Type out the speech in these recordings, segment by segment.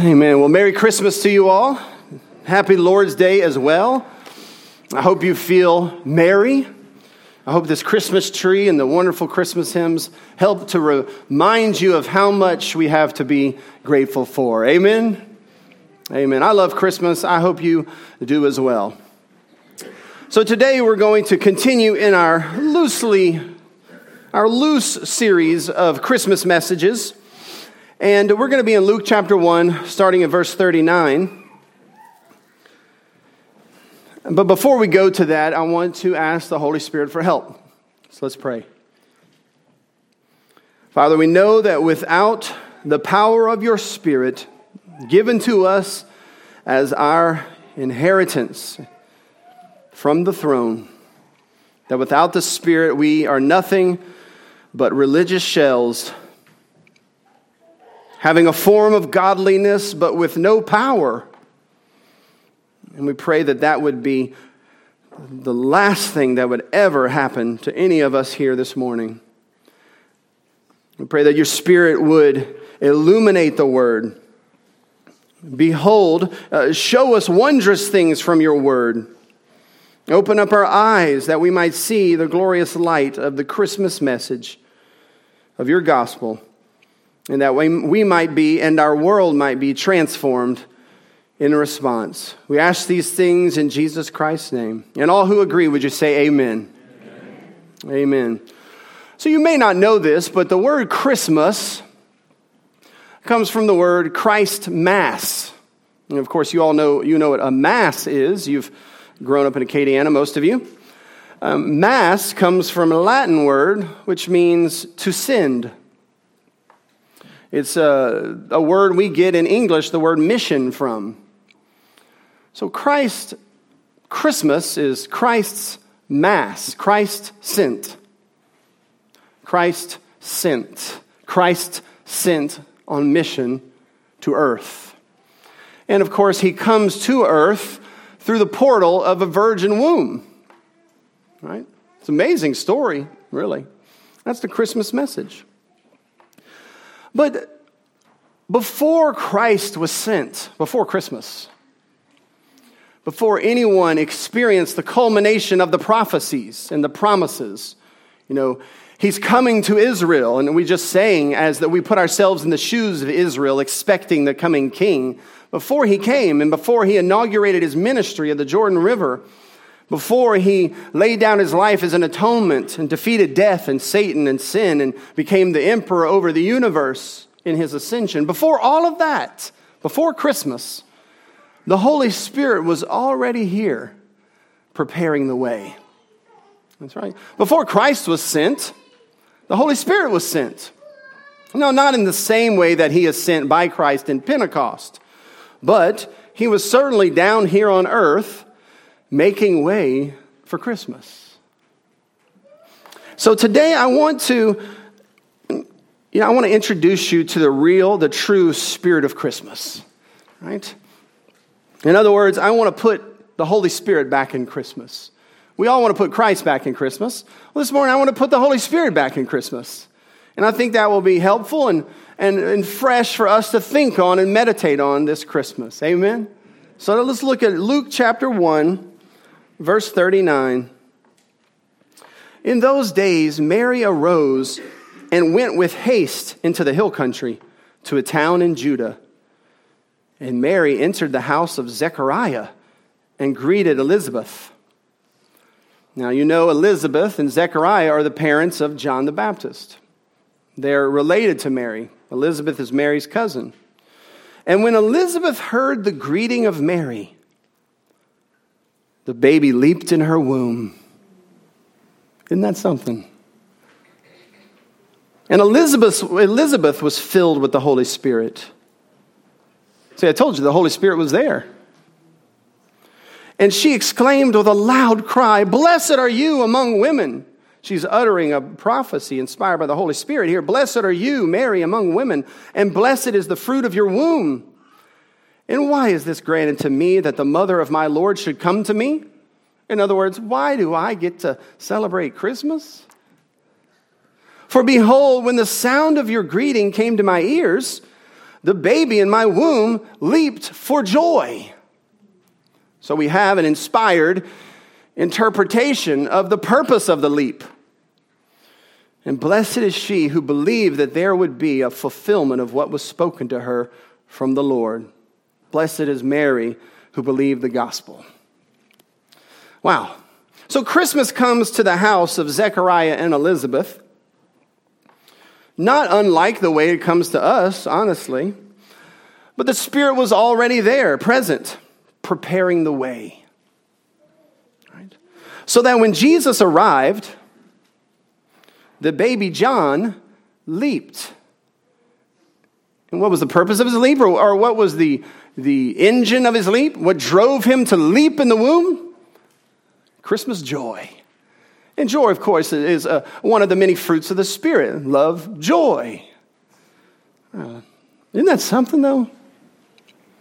Amen. Well, Merry Christmas to you all. Happy Lord's Day as well. I hope you feel merry. I hope this Christmas tree and the wonderful Christmas hymns help to remind you of how much we have to be grateful for. Amen. Amen. I love Christmas. I hope you do as well. So today we're going to continue in our loosely our loose series of Christmas messages. And we're going to be in Luke chapter 1, starting at verse 39. But before we go to that, I want to ask the Holy Spirit for help. So let's pray. Father, we know that without the power of your Spirit given to us as our inheritance from the throne, that without the Spirit we are nothing but religious shells having a form of godliness, but with no power. And we pray that that would be the last thing that would ever happen to any of us here this morning. We pray that your Spirit would illuminate the Word. Behold, uh, show us wondrous things from your Word. Open up our eyes that we might see the glorious light of the Christmas message of your gospel and that we, we might be and our world might be transformed in response. We ask these things in Jesus Christ's name. And all who agree, would you say amen? Amen. amen. So you may not know this, but the word Christmas comes from the word Christ Mass. And of course, you all know, you know what a Mass is. You've grown up in Acadiana, most of you. Um, mass comes from a Latin word which means to send it's a, a word we get in English the word mission from. So Christ, Christmas is Christ's Mass, Christ sent. Christ sent. Christ sent on mission to earth. And of course, he comes to earth through the portal of a virgin womb. Right? It's an amazing story, really. That's the Christmas message. But before Christ was sent, before Christmas, before anyone experienced the culmination of the prophecies and the promises, you know, he's coming to Israel. And we just saying as that we put ourselves in the shoes of Israel, expecting the coming king. Before he came and before he inaugurated his ministry at the Jordan River, before he laid down his life as an atonement and defeated death and Satan and sin and became the emperor over the universe in his ascension, before all of that, before Christmas, the Holy Spirit was already here preparing the way. That's right. Before Christ was sent, the Holy Spirit was sent. No, not in the same way that he is sent by Christ in Pentecost, but he was certainly down here on earth making way for Christmas. So today I want to you know, I want to introduce you to the real, the true spirit of Christmas, right? In other words, I want to put the Holy Spirit back in Christmas. We all want to put Christ back in Christmas. Well, this morning I want to put the Holy Spirit back in Christmas. And I think that will be helpful and, and, and fresh for us to think on and meditate on this Christmas. Amen? So let's look at Luke chapter 1, verse 39. In those days, Mary arose and went with haste into the hill country to a town in Judah. And Mary entered the house of Zechariah and greeted Elizabeth. Now, you know, Elizabeth and Zechariah are the parents of John the Baptist. They're related to Mary. Elizabeth is Mary's cousin. And when Elizabeth heard the greeting of Mary, the baby leaped in her womb. Isn't that something? And Elizabeth, Elizabeth was filled with the Holy Spirit. See, I told you the Holy Spirit was there. And she exclaimed with a loud cry, Blessed are you among women. She's uttering a prophecy inspired by the Holy Spirit here. Blessed are you, Mary, among women, and blessed is the fruit of your womb. And why is this granted to me that the mother of my Lord should come to me? In other words, why do I get to celebrate Christmas? For behold, when the sound of your greeting came to my ears, the baby in my womb leaped for joy. So we have an inspired interpretation of the purpose of the leap. And blessed is she who believed that there would be a fulfillment of what was spoken to her from the Lord. Blessed is Mary who believed the gospel. Wow. So Christmas comes to the house of Zechariah and Elizabeth. Not unlike the way it comes to us, honestly. But the Spirit was already there, present, preparing the way. Right? So that when Jesus arrived, the baby John leaped. And what was the purpose of his leap, or, or what was the, the engine of his leap? What drove him to leap in the womb? Christmas joy. And joy, of course, is uh, one of the many fruits of the Spirit love, joy. Uh, isn't that something, though?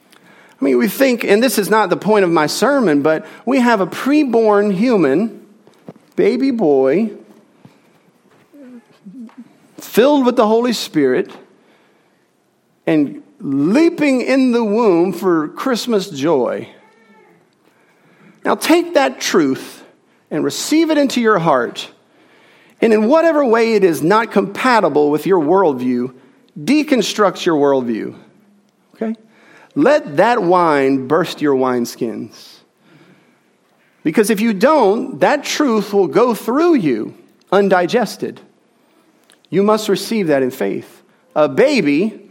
I mean, we think, and this is not the point of my sermon, but we have a preborn human, baby boy, filled with the Holy Spirit, and leaping in the womb for Christmas joy. Now, take that truth and receive it into your heart, and in whatever way it is not compatible with your worldview, deconstruct your worldview. Okay? Let that wine burst your wineskins. Because if you don't, that truth will go through you undigested. You must receive that in faith. A baby,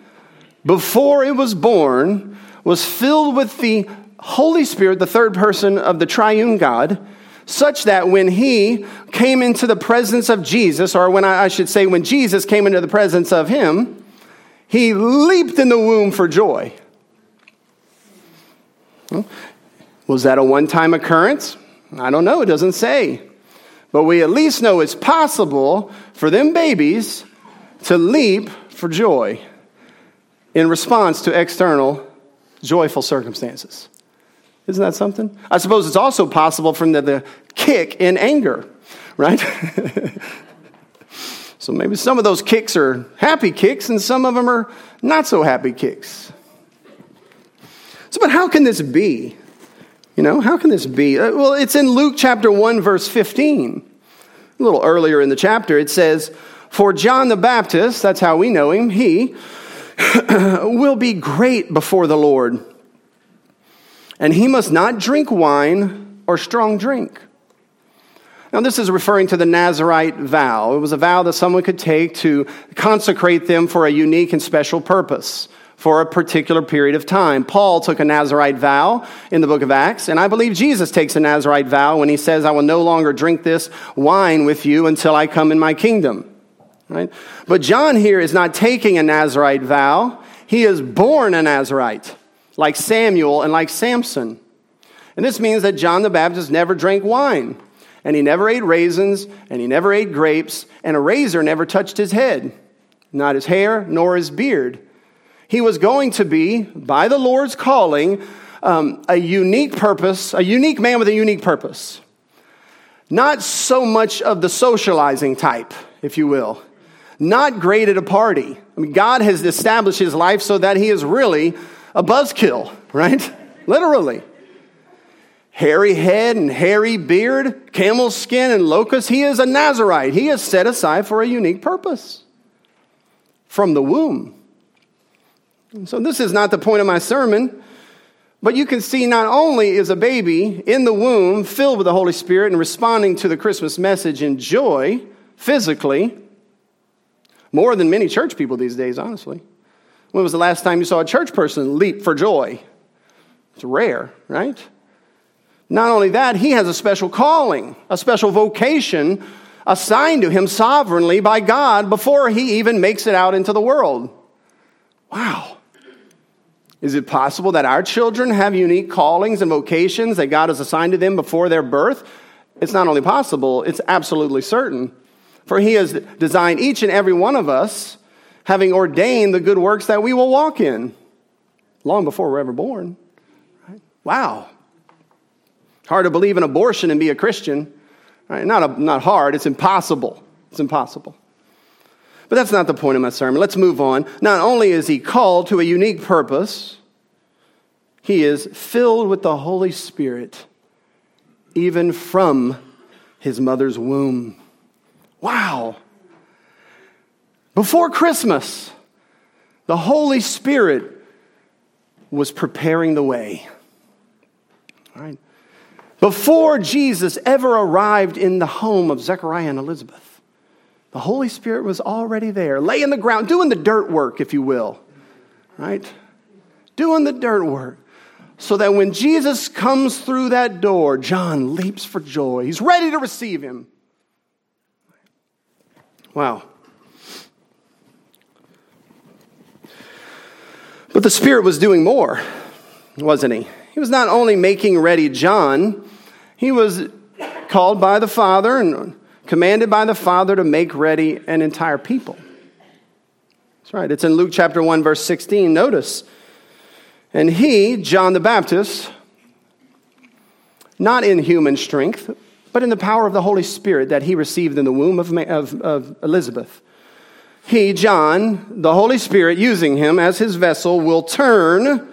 before it was born, was filled with the Holy Spirit, the third person of the triune God, such that when he came into the presence of Jesus, or when I, I should say, when Jesus came into the presence of him, he leaped in the womb for joy. Was that a one time occurrence? I don't know, it doesn't say. But we at least know it's possible for them babies to leap for joy in response to external joyful circumstances. Isn't that something? I suppose it's also possible from the, to kick in anger, right? so maybe some of those kicks are happy kicks and some of them are not so happy kicks. So, but how can this be? You know, how can this be? Uh, well, it's in Luke chapter 1, verse 15. A little earlier in the chapter, it says, For John the Baptist, that's how we know him, he will be great before the Lord and he must not drink wine or strong drink. Now, this is referring to the Nazarite vow. It was a vow that someone could take to consecrate them for a unique and special purpose for a particular period of time. Paul took a Nazarite vow in the book of Acts, and I believe Jesus takes a Nazarite vow when he says, I will no longer drink this wine with you until I come in my kingdom. Right? But John here is not taking a Nazarite vow, he is born a Nazarite like Samuel and like Samson. And this means that John the Baptist never drank wine, and he never ate raisins, and he never ate grapes, and a razor never touched his head, not his hair nor his beard. He was going to be, by the Lord's calling, um, a unique purpose, a unique man with a unique purpose. Not so much of the socializing type, if you will. Not great at a party. I mean, God has established his life so that he is really a buzzkill, right? Literally. Hairy head and hairy beard, camel skin and locust. He is a Nazarite. He is set aside for a unique purpose from the womb. So, this is not the point of my sermon, but you can see not only is a baby in the womb filled with the Holy Spirit and responding to the Christmas message in joy physically, more than many church people these days, honestly. When was the last time you saw a church person leap for joy? It's rare, right? Not only that, he has a special calling, a special vocation assigned to him sovereignly by God before he even makes it out into the world. Wow. Is it possible that our children have unique callings and vocations that God has assigned to them before their birth? It's not only possible, it's absolutely certain. For he has designed each and every one of us having ordained the good works that we will walk in long before we're ever born. Right? Wow. Hard to believe in abortion and be a Christian. Right? Not, a, not hard, it's impossible. It's impossible. But that's not the point of my sermon. Let's move on. Not only is he called to a unique purpose, he is filled with the Holy Spirit even from his mother's womb. Wow. Before Christmas, the Holy Spirit was preparing the way. All right. Before Jesus ever arrived in the home of Zechariah and Elizabeth, the Holy Spirit was already there, laying the ground, doing the dirt work, if you will. Right? Doing the dirt work. So that when Jesus comes through that door, John leaps for joy. He's ready to receive him. Wow. But the Spirit was doing more, wasn't he? He was not only making ready John, he was called by the Father and commanded by the Father to make ready an entire people. That's right. It's in Luke chapter 1, verse 16. Notice. And he, John the Baptist, not in human strength, but in the power of the Holy Spirit that he received in the womb of, of, of Elizabeth he, John, the Holy Spirit, using him as his vessel, will turn.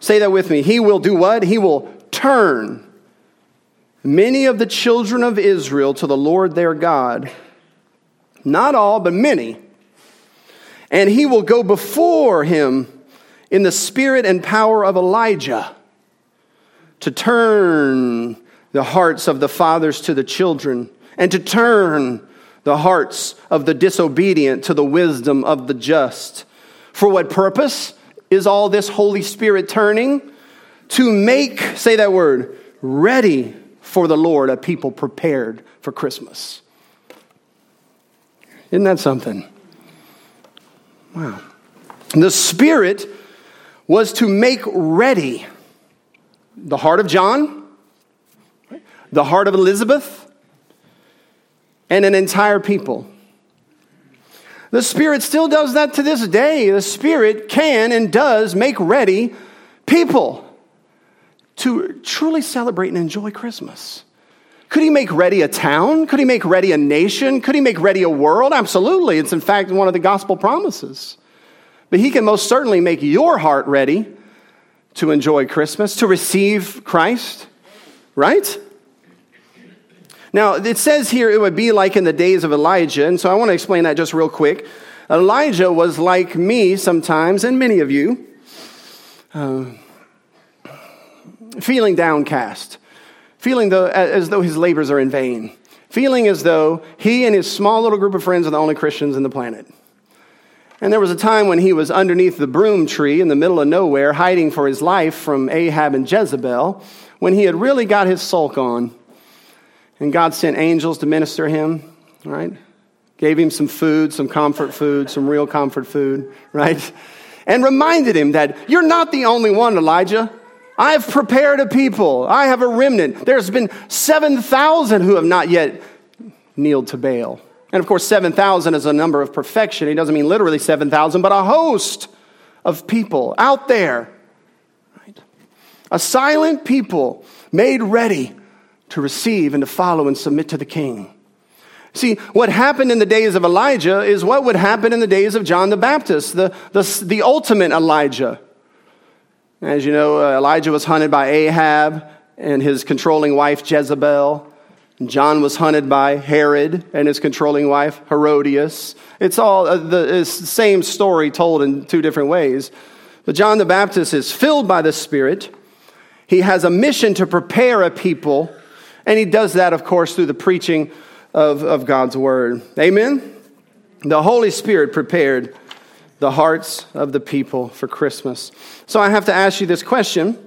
Say that with me. He will do what? He will turn many of the children of Israel to the Lord their God. Not all, but many. And he will go before him in the spirit and power of Elijah to turn the hearts of the fathers to the children and to turn the hearts of the disobedient to the wisdom of the just. For what purpose is all this Holy Spirit turning? To make, say that word, ready for the Lord, a people prepared for Christmas. Isn't that something? Wow. The Spirit was to make ready the heart of John, the heart of Elizabeth, and an entire people. The Spirit still does that to this day. The Spirit can and does make ready people to truly celebrate and enjoy Christmas. Could he make ready a town? Could he make ready a nation? Could he make ready a world? Absolutely. It's in fact one of the gospel promises. But he can most certainly make your heart ready to enjoy Christmas, to receive Christ, right? Now, it says here it would be like in the days of Elijah, and so I want to explain that just real quick. Elijah was like me sometimes, and many of you, uh, feeling downcast, feeling as though his labors are in vain, feeling as though he and his small little group of friends are the only Christians in the planet. And there was a time when he was underneath the broom tree in the middle of nowhere, hiding for his life from Ahab and Jezebel, when he had really got his sulk on. And God sent angels to minister him, right? Gave him some food, some comfort food, some real comfort food, right? And reminded him that you're not the only one, Elijah. I've prepared a people. I have a remnant. There's been 7,000 who have not yet kneeled to Baal. And of course, 7,000 is a number of perfection. He doesn't mean literally 7,000, but a host of people out there. Right? A silent people made ready to receive and to follow and submit to the king. See, what happened in the days of Elijah is what would happen in the days of John the Baptist, the, the, the ultimate Elijah. As you know, uh, Elijah was hunted by Ahab and his controlling wife Jezebel. John was hunted by Herod and his controlling wife Herodias. It's all uh, the same story told in two different ways. But John the Baptist is filled by the Spirit. He has a mission to prepare a people and he does that, of course, through the preaching of, of God's word. Amen? The Holy Spirit prepared the hearts of the people for Christmas. So I have to ask you this question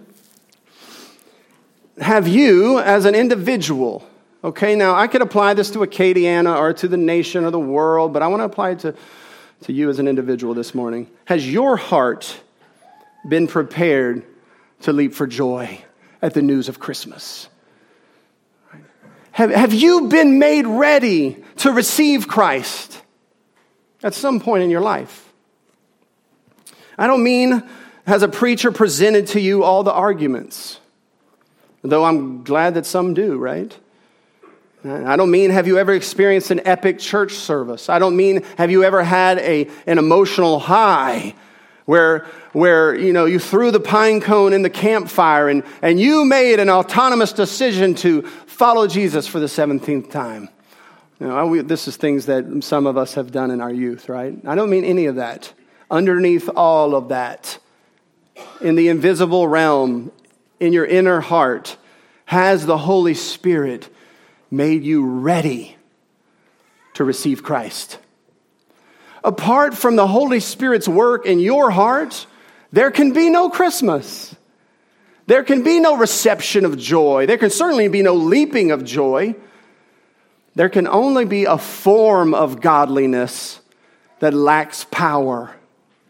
Have you, as an individual, okay, now I could apply this to Acadiana or to the nation or the world, but I want to apply it to, to you as an individual this morning. Has your heart been prepared to leap for joy at the news of Christmas? Have, have you been made ready to receive Christ at some point in your life? I don't mean has a preacher presented to you all the arguments, though I'm glad that some do, right? I don't mean have you ever experienced an epic church service. I don't mean have you ever had a, an emotional high where, where you, know, you threw the pine cone in the campfire and, and you made an autonomous decision to follow Jesus for the 17th time. You know, this is things that some of us have done in our youth, right? I don't mean any of that. Underneath all of that, in the invisible realm, in your inner heart, has the Holy Spirit made you ready to receive Christ. Apart from the Holy Spirit's work in your heart, there can be no Christmas. There can be no reception of joy. There can certainly be no leaping of joy. There can only be a form of godliness that lacks power.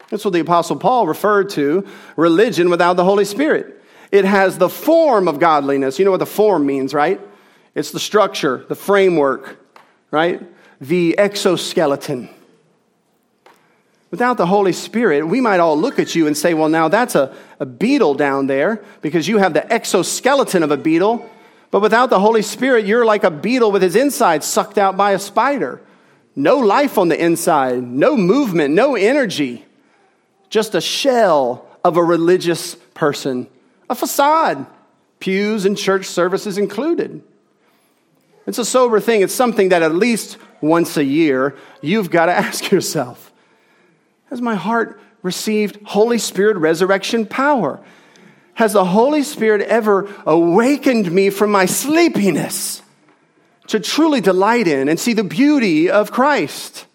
That's what the Apostle Paul referred to religion without the Holy Spirit. It has the form of godliness. You know what the form means, right? It's the structure, the framework, right? The exoskeleton. Without the Holy Spirit, we might all look at you and say, well, now that's a, a beetle down there because you have the exoskeleton of a beetle. But without the Holy Spirit, you're like a beetle with his insides sucked out by a spider. No life on the inside, no movement, no energy. Just a shell of a religious person, a facade, pews and church services included. It's a sober thing. It's something that at least once a year you've got to ask yourself has my heart received Holy Spirit resurrection power? Has the Holy Spirit ever awakened me from my sleepiness to truly delight in and see the beauty of Christ?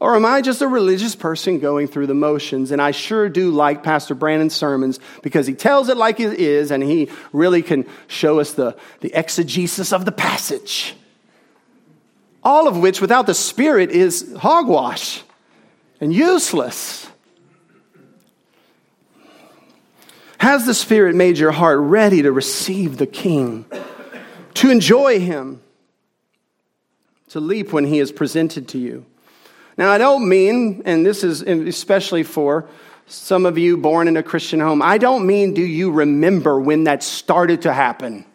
Or am I just a religious person going through the motions? And I sure do like Pastor Brandon's sermons because he tells it like it is and he really can show us the, the exegesis of the passage. All of which, without the Spirit, is hogwash and useless. Has the Spirit made your heart ready to receive the King, to enjoy Him, to leap when He is presented to you? Now, I don't mean, and this is especially for some of you born in a Christian home, I don't mean do you remember when that started to happen?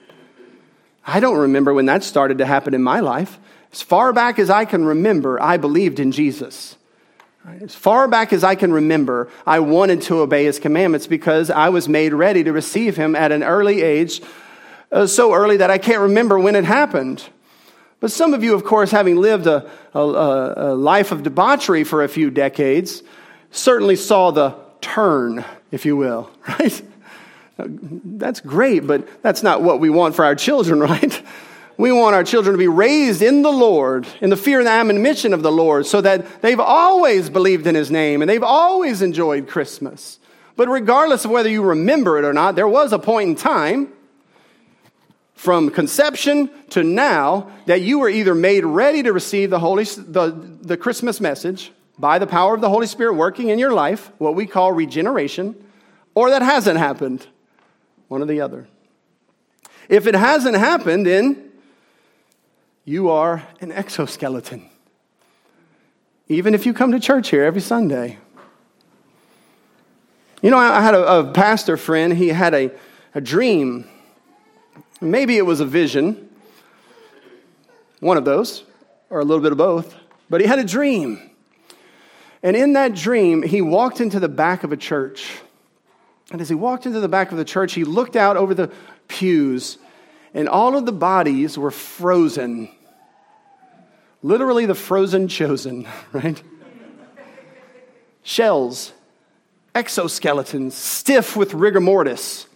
I don't remember when that started to happen in my life. As far back as I can remember, I believed in Jesus. As far back as I can remember, I wanted to obey his commandments because I was made ready to receive him at an early age, uh, so early that I can't remember when it happened. But some of you, of course, having lived a, a, a life of debauchery for a few decades, certainly saw the turn, if you will, right? That's great, but that's not what we want for our children, right? We want our children to be raised in the Lord, in the fear and admonition of the Lord, so that they've always believed in His name and they've always enjoyed Christmas. But regardless of whether you remember it or not, there was a point in time from conception to now that you were either made ready to receive the, Holy, the, the Christmas message by the power of the Holy Spirit working in your life, what we call regeneration, or that hasn't happened. One or the other. If it hasn't happened, then you are an exoskeleton. Even if you come to church here every Sunday. You know, I had a, a pastor friend, he had a, a dream. Maybe it was a vision, one of those, or a little bit of both, but he had a dream. And in that dream, he walked into the back of a church. And as he walked into the back of the church, he looked out over the pews, and all of the bodies were frozen Literally the frozen chosen, right? Shells, exoskeletons, stiff with rigor mortis.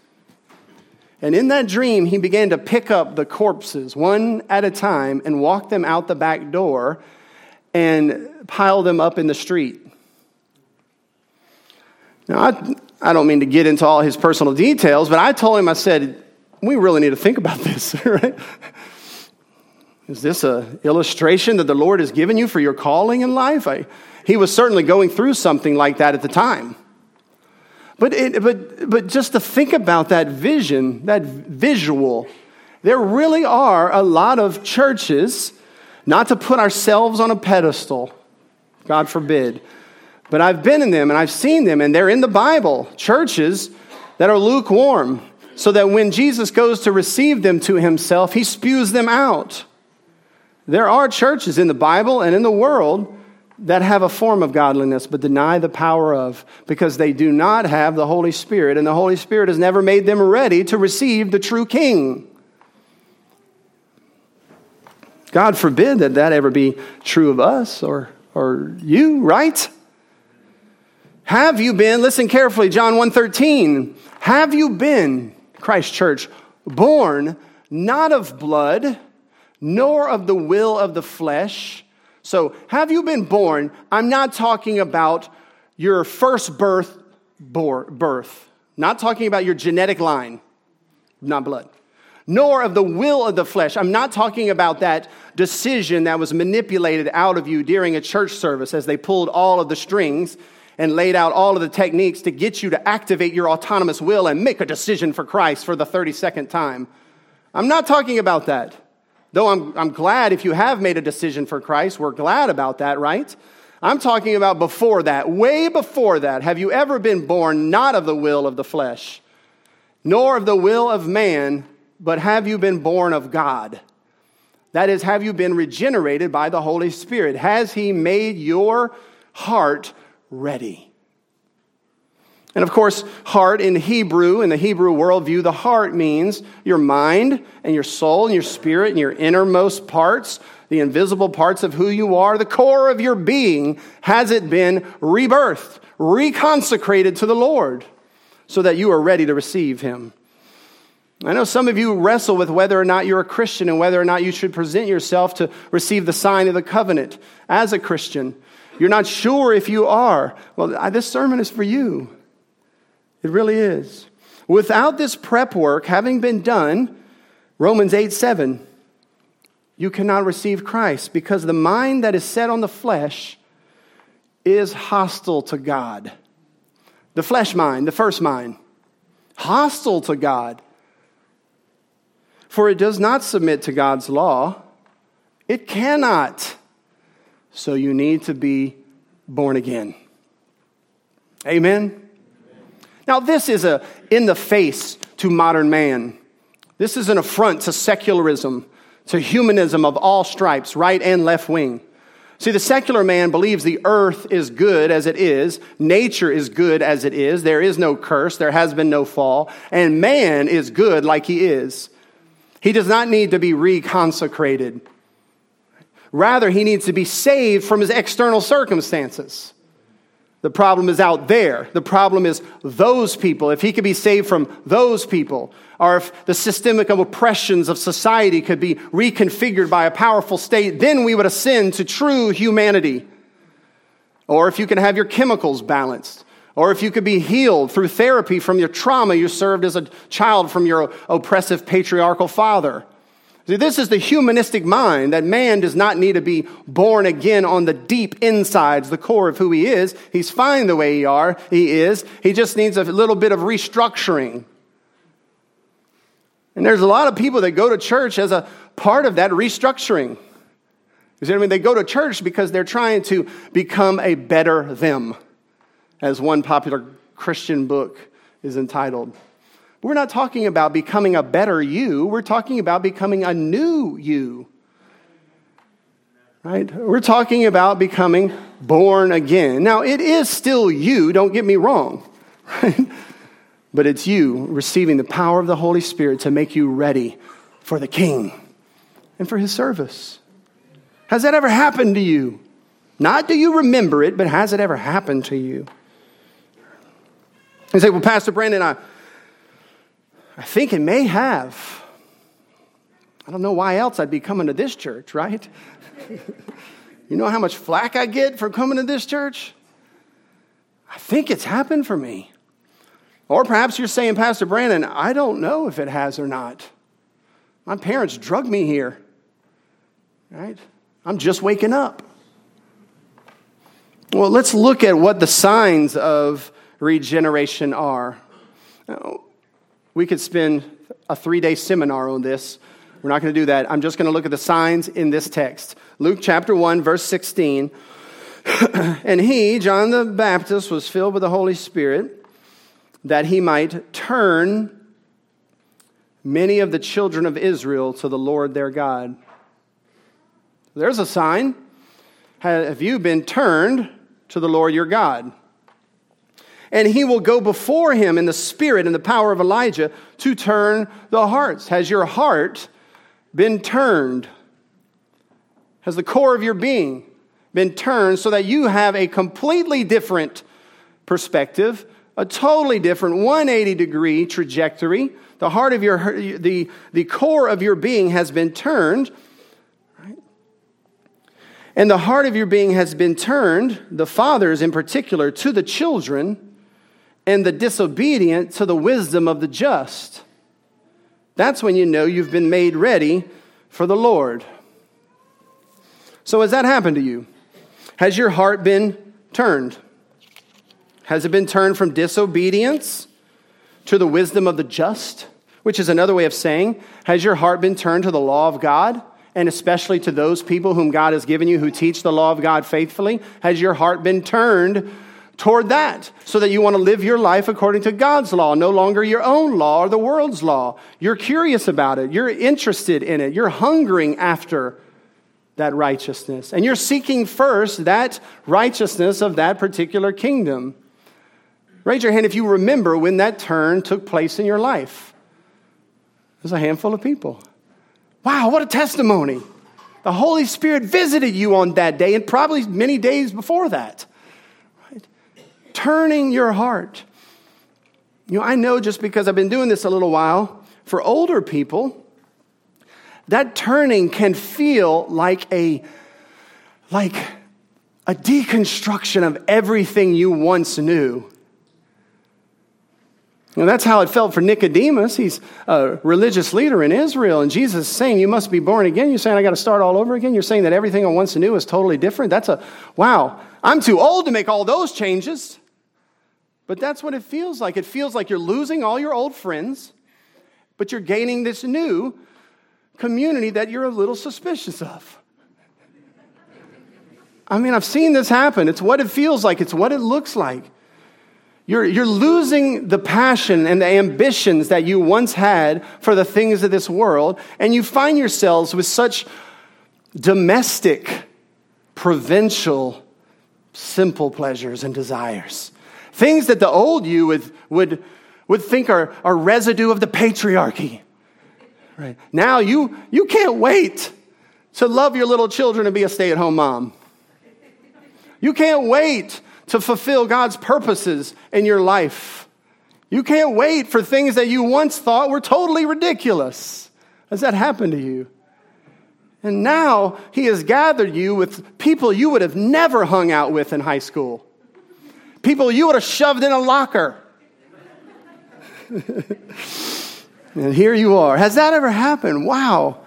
And in that dream, he began to pick up the corpses one at a time and walk them out the back door and pile them up in the street. Now, I, I don't mean to get into all his personal details, but I told him, I said, we really need to think about this, right? Is this an illustration that the Lord has given you for your calling in life? I, he was certainly going through something like that at the time. But, it, but, but just to think about that vision, that visual, there really are a lot of churches, not to put ourselves on a pedestal, God forbid, but I've been in them and I've seen them, and they're in the Bible. Churches that are lukewarm, so that when Jesus goes to receive them to himself, he spews them out. There are churches in the Bible and in the world that have a form of godliness but deny the power of because they do not have the Holy Spirit, and the Holy Spirit has never made them ready to receive the true King. God forbid that that ever be true of us or, or you, right? Have you been, listen carefully, John 1:13, have you been, Christ Church, born not of blood, nor of the will of the flesh? So, have you been born? I'm not talking about your first birth birth. Not talking about your genetic line, not blood. Nor of the will of the flesh. I'm not talking about that decision that was manipulated out of you during a church service as they pulled all of the strings and laid out all of the techniques to get you to activate your autonomous will and make a decision for Christ for the 32nd time. I'm not talking about that. Though I'm, I'm glad if you have made a decision for Christ, we're glad about that, right? I'm talking about before that, way before that. Have you ever been born not of the will of the flesh, nor of the will of man, but have you been born of God? That is, have you been regenerated by the Holy Spirit? Has He made your heart ready. And of course, heart in Hebrew, in the Hebrew worldview, the heart means your mind and your soul and your spirit and your innermost parts, the invisible parts of who you are, the core of your being. Has it been rebirthed, reconsecrated to the Lord so that you are ready to receive Him? I know some of you wrestle with whether or not you're a Christian and whether or not you should present yourself to receive the sign of the covenant as a Christian. You're not sure if you are. Well, this sermon is for you. It really is. Without this prep work having been done, Romans 8 7, you cannot receive Christ because the mind that is set on the flesh is hostile to God. The flesh mind, the first mind, hostile to God. For it does not submit to God's law. It cannot. So you need to be born again. Amen? Now, this is a in the face to modern man. This is an affront to secularism, to humanism of all stripes, right and left wing. See, the secular man believes the earth is good as it is, nature is good as it is, there is no curse, there has been no fall, and man is good like he is. He does not need to be reconsecrated. Rather, he needs to be saved from his external circumstances. The problem is out there. The problem is those people. If he could be saved from those people, or if the systemic oppressions of society could be reconfigured by a powerful state, then we would ascend to true humanity. Or if you can have your chemicals balanced, or if you could be healed through therapy from your trauma you served as a child from your oppressive patriarchal father. See, this is the humanistic mind that man does not need to be born again on the deep insides, the core of who he is. He's fine the way he are, he is. He just needs a little bit of restructuring. And there's a lot of people that go to church as a part of that restructuring. You see what I mean? They go to church because they're trying to become a better them, as one popular Christian book is entitled. We're not talking about becoming a better you, we're talking about becoming a new you. Right? We're talking about becoming born again. Now, it is still you, don't get me wrong. Right? But it's you receiving the power of the Holy Spirit to make you ready for the King and for his service. Has that ever happened to you? Not do you remember it, but has it ever happened to you? You say, well, Pastor Brandon, I, I think it may have. I don't know why else I'd be coming to this church, right? you know how much flack I get for coming to this church? I think it's happened for me. Or perhaps you're saying, Pastor Brandon, I don't know if it has or not. My parents drug me here, right? I'm just waking up. Well, let's look at what the signs of regeneration are. Now, we could spend a three day seminar on this. We're not going to do that. I'm just going to look at the signs in this text. Luke chapter 1, verse 16. and he, John the Baptist, was filled with the Holy Spirit that he might turn many of the children of Israel to the Lord their God. There's a sign. Have you been turned to the Lord your God? And he will go before him in the spirit and the power of Elijah to turn the hearts. Has your heart been turned? Has the core of your being been turned so that you have a completely different perspective, a totally different 180 degree trajectory? The heart of your, the, the core of your being has been turned and the heart of your being has been turned, the fathers in particular, to the children, and the disobedient to the wisdom of the just. That's when you know you've been made ready for the Lord. So, has that happened to you? Has your heart been turned? Has it been turned from disobedience to the wisdom of the just? Which is another way of saying, has your heart been turned to the law of God? and especially to those people whom God has given you who teach the law of God faithfully? Has your heart been turned toward that so that you want to live your life according to God's law, no longer your own law or the world's law? You're curious about it, you're interested in it, you're hungering after that righteousness, and you're seeking first that righteousness of that particular kingdom. Raise your hand if you remember when that turn took place in your life. There's a handful of people. Wow, what a testimony. The Holy Spirit visited you on that day and probably many days before that. Turning your heart. You know, I know just because I've been doing this a little while, for older people, that turning can feel like a like a deconstruction of everything you once knew. And that's how it felt for Nicodemus. He's a religious leader in Israel. And Jesus is saying, You must be born again. You're saying, I got to start all over again. You're saying that everything I once knew is totally different. That's a, wow, I'm too old to make all those changes. But that's what it feels like. It feels like you're losing all your old friends, but you're gaining this new community that you're a little suspicious of. I mean, I've seen this happen. It's what it feels like, it's what it looks like. You're, you're losing the passion and the ambitions that you once had for the things of this world, and you find yourselves with such domestic, provincial, simple pleasures and desires. Things that the old you would, would, would think are, are residue of the patriarchy. Right. Now you, you can't wait to love your little children and be a stay at home mom. You can't wait to fulfill God's purposes in your life. You can't wait for things that you once thought were totally ridiculous. Has that happened to you? And now he has gathered you with people you would have never hung out with in high school, people you would have shoved in a locker. and here you are. Has that ever happened? Wow.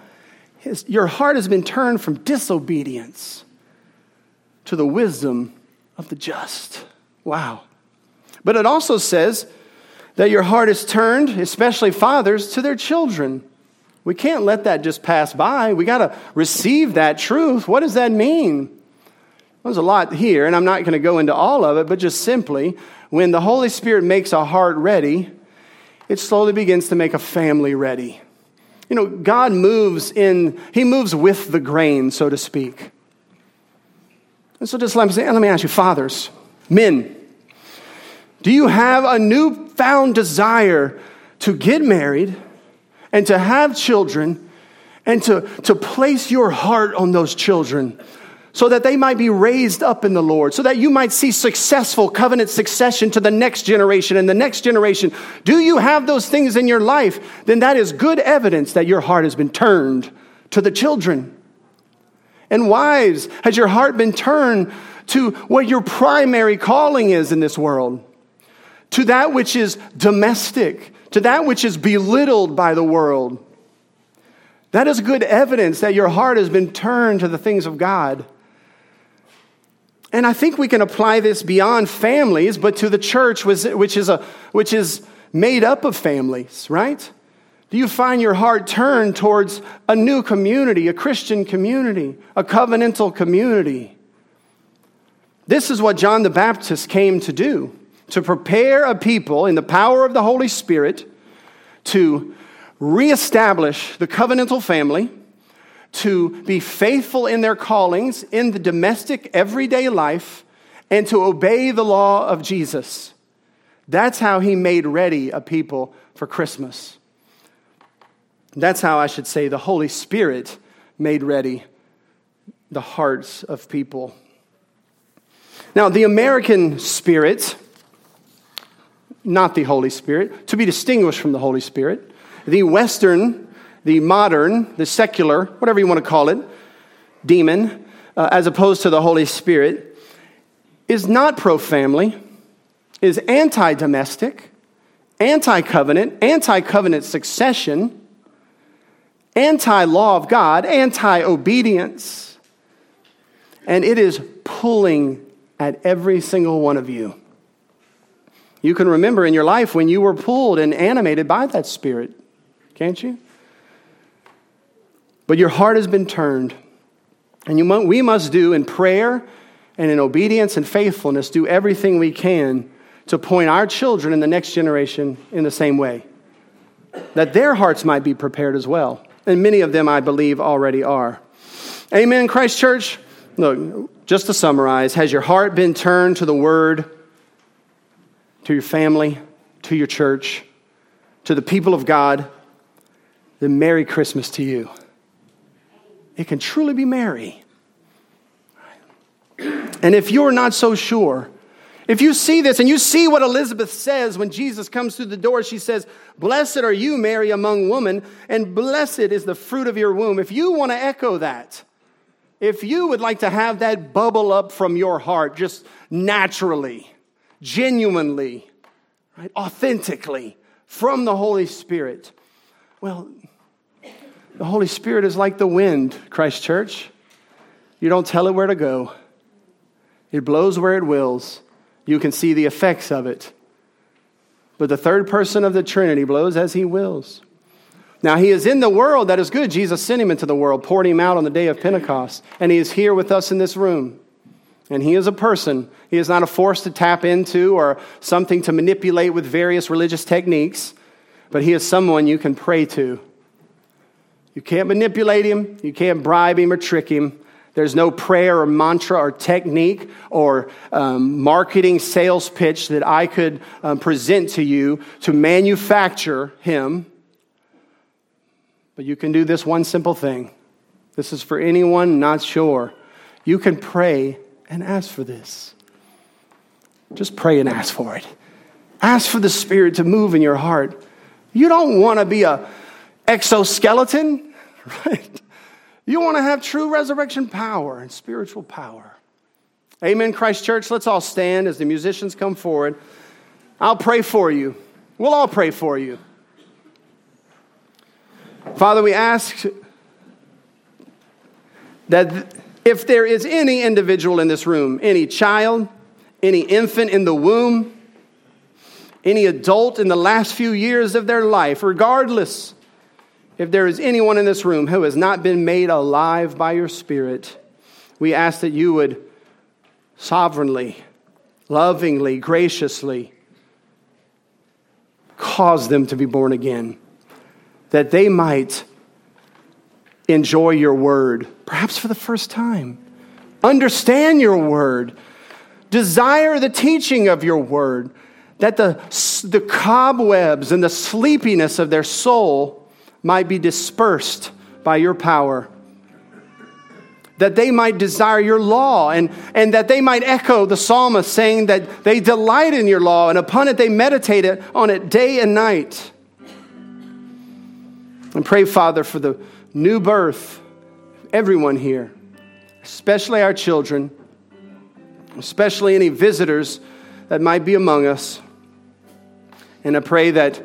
His, your heart has been turned from disobedience to the wisdom of the just. Wow. But it also says that your heart is turned, especially fathers, to their children. We can't let that just pass by. We got to receive that truth. What does that mean? There's a lot here, and I'm not going to go into all of it, but just simply, when the Holy Spirit makes a heart ready, it slowly begins to make a family ready. You know, God moves in, He moves with the grain, so to speak. And so just let me, say, let me ask you, fathers, men, do you have a newfound desire to get married and to have children and to, to place your heart on those children so that they might be raised up in the Lord, so that you might see successful covenant succession to the next generation and the next generation? Do you have those things in your life? Then that is good evidence that your heart has been turned to the children. And wives, has your heart been turned to what your primary calling is in this world? To that which is domestic, to that which is belittled by the world. That is good evidence that your heart has been turned to the things of God. And I think we can apply this beyond families, but to the church, which is, a, which is made up of families, right? Do you find your heart turned towards a new community, a Christian community, a covenantal community? This is what John the Baptist came to do to prepare a people in the power of the Holy Spirit to reestablish the covenantal family, to be faithful in their callings in the domestic, everyday life and to obey the law of Jesus. That's how he made ready a people for Christmas. That's how I should say the Holy Spirit made ready the hearts of people. Now, the American Spirit, not the Holy Spirit, to be distinguished from the Holy Spirit, the Western, the modern, the secular, whatever you want to call it, demon, uh, as opposed to the Holy Spirit, is not pro family, is anti domestic, anti covenant, anti covenant succession, anti law of God, anti obedience, and it is pulling at every single one of you. You can remember in your life when you were pulled and animated by that spirit, can't you? But your heart has been turned. And you, we must do in prayer and in obedience and faithfulness, do everything we can to point our children in the next generation in the same way, that their hearts might be prepared as well. And many of them, I believe, already are. Amen, Christ Church. Look, just to summarize, has your heart been turned to the Word, to your family, to your church, to the people of God? Then Merry Christmas to you. It can truly be merry. And if you're not so sure, if you see this and you see what Elizabeth says when Jesus comes through the door, she says, Blessed are you, Mary, among women, and blessed is the fruit of your womb. If you want to echo that, if you would like to have that bubble up from your heart just naturally, genuinely, right, authentically from the Holy Spirit, well, the Holy Spirit is like the wind, Christ Church. You don't tell it where to go. It blows where it wills. You can see the effects of it. But the third person of the Trinity blows as he wills. Now, he is in the world. That is good. Jesus sent him into the world, poured him out on the day of Pentecost. And he is here with us in this room. And he is a person. He is not a force to tap into or something to manipulate with various religious techniques, but he is someone you can pray to. You can't manipulate him, you can't bribe him or trick him, there's no prayer or mantra or technique or um, marketing sales pitch that I could um, present to you to manufacture him. But you can do this one simple thing. This is for anyone not sure. You can pray and ask for this. Just pray and ask for it. Ask for the Spirit to move in your heart. You don't want to be a exoskeleton, right? You want to have true resurrection power and spiritual power. Amen, Christ Church. Let's all stand as the musicians come forward. I'll pray for you. We'll all pray for you. Father, we ask that if there is any individual in this room, any child, any infant in the womb, any adult in the last few years of their life, regardless if there is anyone in this room who has not been made alive by your Spirit, we ask that you would sovereignly, lovingly, graciously cause them to be born again, that they might enjoy your word, perhaps for the first time, understand your word, desire the teaching of your word, that the, the cobwebs and the sleepiness of their soul might be dispersed by your power. That they might desire your law, and, and that they might echo the psalmist saying that they delight in your law, and upon it they meditate on it day and night. And pray, Father, for the new birth, everyone here, especially our children, especially any visitors that might be among us. And I pray that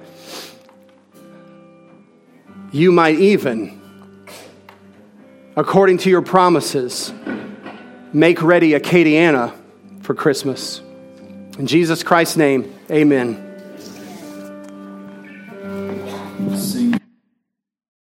you might even, according to your promises, make ready Acadiana for Christmas. In Jesus Christ's name, amen.